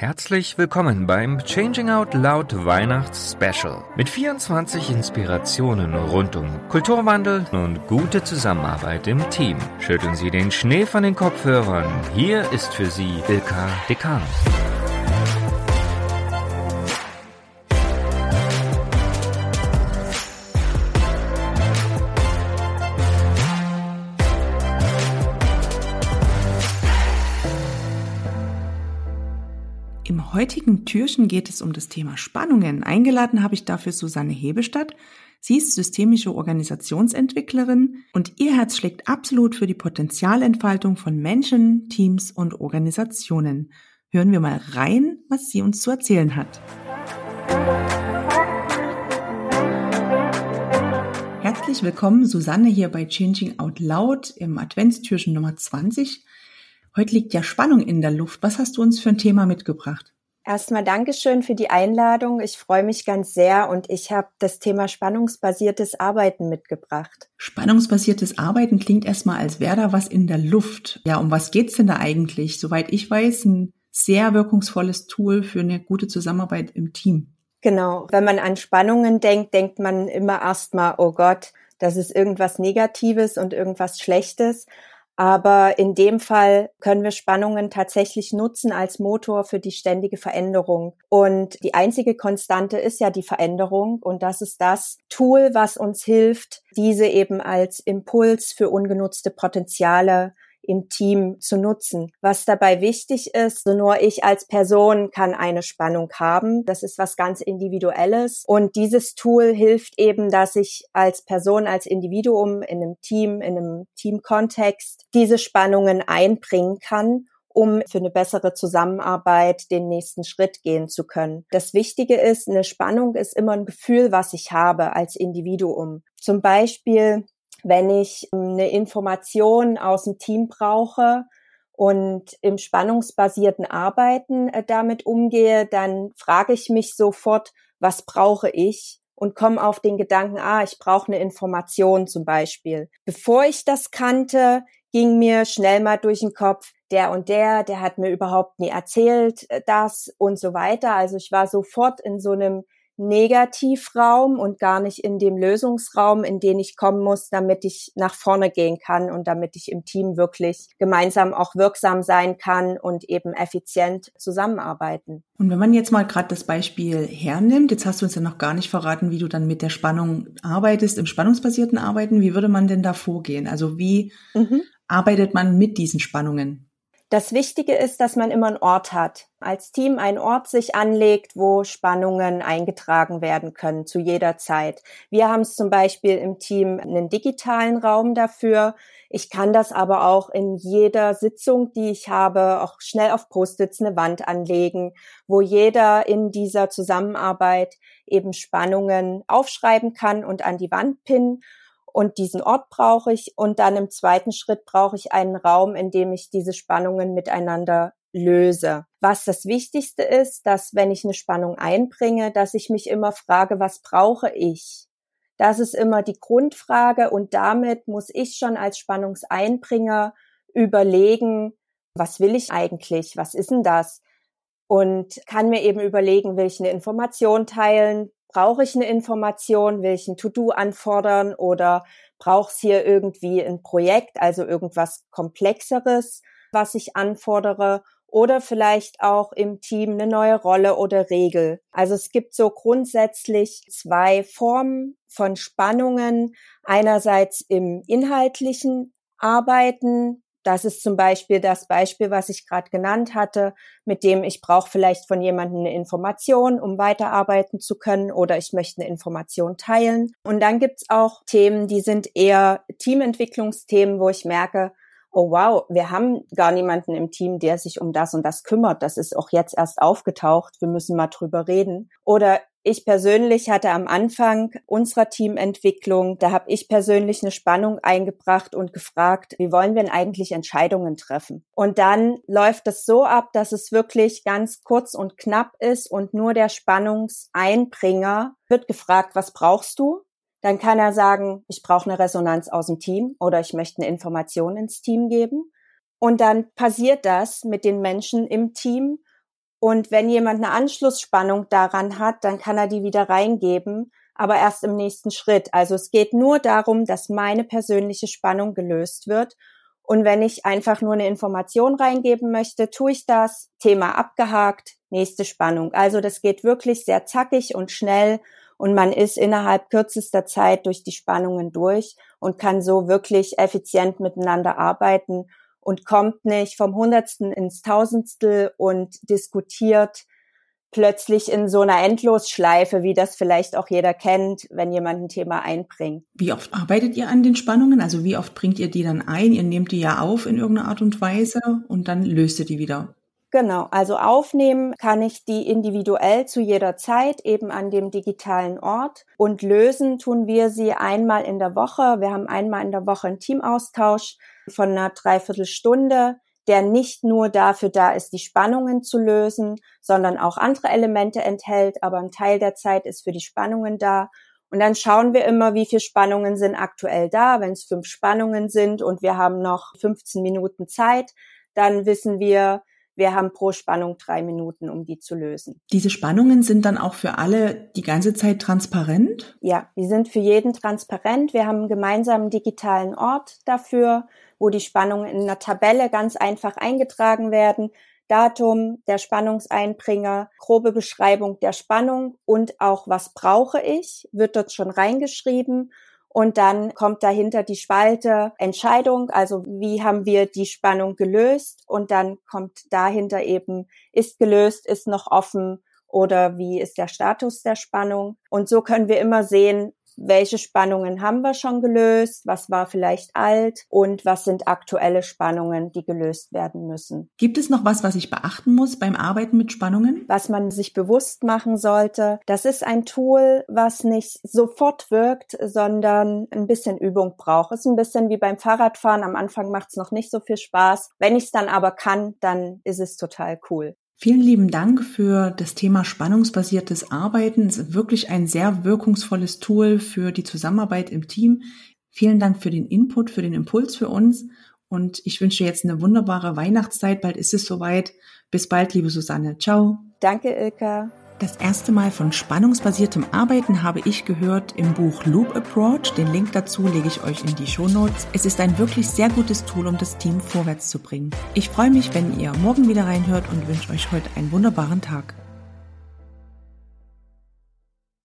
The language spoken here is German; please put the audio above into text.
Herzlich willkommen beim Changing Out Loud Weihnachts Special mit 24 Inspirationen rund um Kulturwandel und gute Zusammenarbeit im Team. Schütteln Sie den Schnee von den Kopfhörern. Hier ist für Sie Ilka Dekanus. Im heutigen Türchen geht es um das Thema Spannungen. Eingeladen habe ich dafür Susanne Hebestadt. Sie ist systemische Organisationsentwicklerin und ihr Herz schlägt absolut für die Potenzialentfaltung von Menschen, Teams und Organisationen. Hören wir mal rein, was sie uns zu erzählen hat. Herzlich willkommen, Susanne, hier bei Changing Out Loud im Adventstürchen Nummer 20. Heute liegt ja Spannung in der Luft. Was hast du uns für ein Thema mitgebracht? Erstmal Dankeschön für die Einladung. Ich freue mich ganz sehr und ich habe das Thema spannungsbasiertes Arbeiten mitgebracht. Spannungsbasiertes Arbeiten klingt erstmal, als wäre da was in der Luft. Ja, um was geht's denn da eigentlich? Soweit ich weiß, ein sehr wirkungsvolles Tool für eine gute Zusammenarbeit im Team. Genau. Wenn man an Spannungen denkt, denkt man immer erstmal, oh Gott, das ist irgendwas Negatives und irgendwas Schlechtes. Aber in dem Fall können wir Spannungen tatsächlich nutzen als Motor für die ständige Veränderung. Und die einzige Konstante ist ja die Veränderung. Und das ist das Tool, was uns hilft, diese eben als Impuls für ungenutzte Potenziale im Team zu nutzen. Was dabei wichtig ist, nur ich als Person kann eine Spannung haben. Das ist was ganz Individuelles. Und dieses Tool hilft eben, dass ich als Person, als Individuum in einem Team, in einem Teamkontext diese Spannungen einbringen kann um für eine bessere Zusammenarbeit den nächsten Schritt gehen zu können. Das Wichtige ist, eine Spannung ist immer ein Gefühl, was ich habe als Individuum. Zum Beispiel wenn ich ähm, eine Information aus dem Team brauche und im spannungsbasierten Arbeiten äh, damit umgehe, dann frage ich mich sofort, was brauche ich? Und komme auf den Gedanken, ah, ich brauche eine Information zum Beispiel. Bevor ich das kannte, ging mir schnell mal durch den Kopf, der und der, der hat mir überhaupt nie erzählt äh, das und so weiter. Also ich war sofort in so einem Negativraum und gar nicht in dem Lösungsraum, in den ich kommen muss, damit ich nach vorne gehen kann und damit ich im Team wirklich gemeinsam auch wirksam sein kann und eben effizient zusammenarbeiten. Und wenn man jetzt mal gerade das Beispiel hernimmt, jetzt hast du uns ja noch gar nicht verraten, wie du dann mit der Spannung arbeitest, im spannungsbasierten Arbeiten, wie würde man denn da vorgehen? Also wie mhm. arbeitet man mit diesen Spannungen? Das Wichtige ist, dass man immer einen Ort hat. Als Team einen Ort sich anlegt, wo Spannungen eingetragen werden können zu jeder Zeit. Wir haben es zum Beispiel im Team einen digitalen Raum dafür. Ich kann das aber auch in jeder Sitzung, die ich habe, auch schnell auf Post-its eine Wand anlegen, wo jeder in dieser Zusammenarbeit eben Spannungen aufschreiben kann und an die Wand pinnen und diesen Ort brauche ich. Und dann im zweiten Schritt brauche ich einen Raum, in dem ich diese Spannungen miteinander löse. Was das Wichtigste ist, dass wenn ich eine Spannung einbringe, dass ich mich immer frage, was brauche ich? Das ist immer die Grundfrage und damit muss ich schon als Spannungseinbringer überlegen, was will ich eigentlich? Was ist denn das? Und kann mir eben überlegen, will ich eine Information teilen? Brauche ich eine Information, will ich ein To-Do anfordern oder brauche es hier irgendwie ein Projekt, also irgendwas Komplexeres, was ich anfordere oder vielleicht auch im Team eine neue Rolle oder Regel. Also es gibt so grundsätzlich zwei Formen von Spannungen. Einerseits im inhaltlichen Arbeiten, das ist zum Beispiel das Beispiel, was ich gerade genannt hatte, mit dem ich brauche vielleicht von jemandem eine Information, um weiterarbeiten zu können oder ich möchte eine Information teilen. Und dann gibt's auch Themen, die sind eher Teamentwicklungsthemen, wo ich merke, oh wow, wir haben gar niemanden im Team, der sich um das und das kümmert. Das ist auch jetzt erst aufgetaucht. Wir müssen mal drüber reden. Oder ich persönlich hatte am Anfang unserer Teamentwicklung, da habe ich persönlich eine Spannung eingebracht und gefragt, wie wollen wir denn eigentlich Entscheidungen treffen? Und dann läuft es so ab, dass es wirklich ganz kurz und knapp ist und nur der Spannungseinbringer wird gefragt, was brauchst du? Dann kann er sagen, ich brauche eine Resonanz aus dem Team oder ich möchte eine Information ins Team geben. Und dann passiert das mit den Menschen im Team Und wenn jemand eine Anschlussspannung daran hat, dann kann er die wieder reingeben, aber erst im nächsten Schritt. Also es geht nur darum, dass meine persönliche Spannung gelöst wird. Und wenn ich einfach nur eine Information reingeben möchte, tue ich das. Thema abgehakt, nächste Spannung. Also das geht wirklich sehr zackig und schnell und man ist innerhalb kürzester Zeit durch die Spannungen durch und kann so wirklich effizient miteinander arbeiten und kommt nicht vom Hundertsten ins Tausendstel und diskutiert plötzlich in so einer Endlosschleife, wie das vielleicht auch jeder kennt, wenn jemand ein Thema einbringt. Wie oft arbeitet ihr an den Spannungen? Also wie oft bringt ihr die dann ein? Ihr nehmt die ja auf in irgendeiner Art und Weise und dann löst ihr die wieder. Genau, also aufnehmen kann ich die individuell zu jeder Zeit eben an dem digitalen Ort und lösen tun wir sie einmal in der Woche. Wir haben einmal in der Woche einen Teamaustausch von einer Dreiviertelstunde, der nicht nur dafür da ist, die Spannungen zu lösen, sondern auch andere Elemente enthält, aber ein Teil der Zeit ist für die Spannungen da. Und dann schauen wir immer, wie viele Spannungen sind aktuell da. Wenn es fünf Spannungen sind und wir haben noch 15 Minuten Zeit, dann wissen wir, wir haben pro Spannung drei Minuten, um die zu lösen. Diese Spannungen sind dann auch für alle die ganze Zeit transparent? Ja, die sind für jeden transparent. Wir haben einen gemeinsamen digitalen Ort dafür, wo die Spannungen in einer Tabelle ganz einfach eingetragen werden. Datum, der Spannungseinbringer, grobe Beschreibung der Spannung und auch was brauche ich, wird dort schon reingeschrieben und dann kommt dahinter die Spalte Entscheidung, also wie haben wir die Spannung gelöst? Und dann kommt dahinter eben, ist gelöst, ist noch offen oder wie ist der Status der Spannung? Und so können wir immer sehen, welche Spannungen haben wir schon gelöst, was war vielleicht alt und was sind aktuelle Spannungen, die gelöst werden müssen. Gibt es noch was, was ich beachten muss beim Arbeiten mit Spannungen? Was man sich bewusst machen sollte, das ist ein Tool, was nicht sofort wirkt, sondern ein bisschen Übung braucht. Es ist ein bisschen wie beim Fahrradfahren. Am Anfang macht es noch nicht so viel Spaß. Wenn ich es dann aber kann, dann ist es total cool. Vielen lieben Dank für das Thema spannungsbasiertes Arbeiten. Es ist wirklich ein sehr wirkungsvolles Tool für die Zusammenarbeit im Team. Vielen Dank für den Input, für den Impuls für uns. Und ich wünsche jetzt eine wunderbare Weihnachtszeit. Bald ist es soweit. Bis bald, liebe Susanne. Ciao. Danke, Ilka. Das erste Mal von spannungsbasiertem Arbeiten habe ich gehört im Buch Loop Approach. Den Link dazu lege ich euch in die Show Notes. Es ist ein wirklich sehr gutes Tool, um das Team vorwärts zu bringen. Ich freue mich, wenn ihr morgen wieder reinhört und wünsche euch heute einen wunderbaren Tag.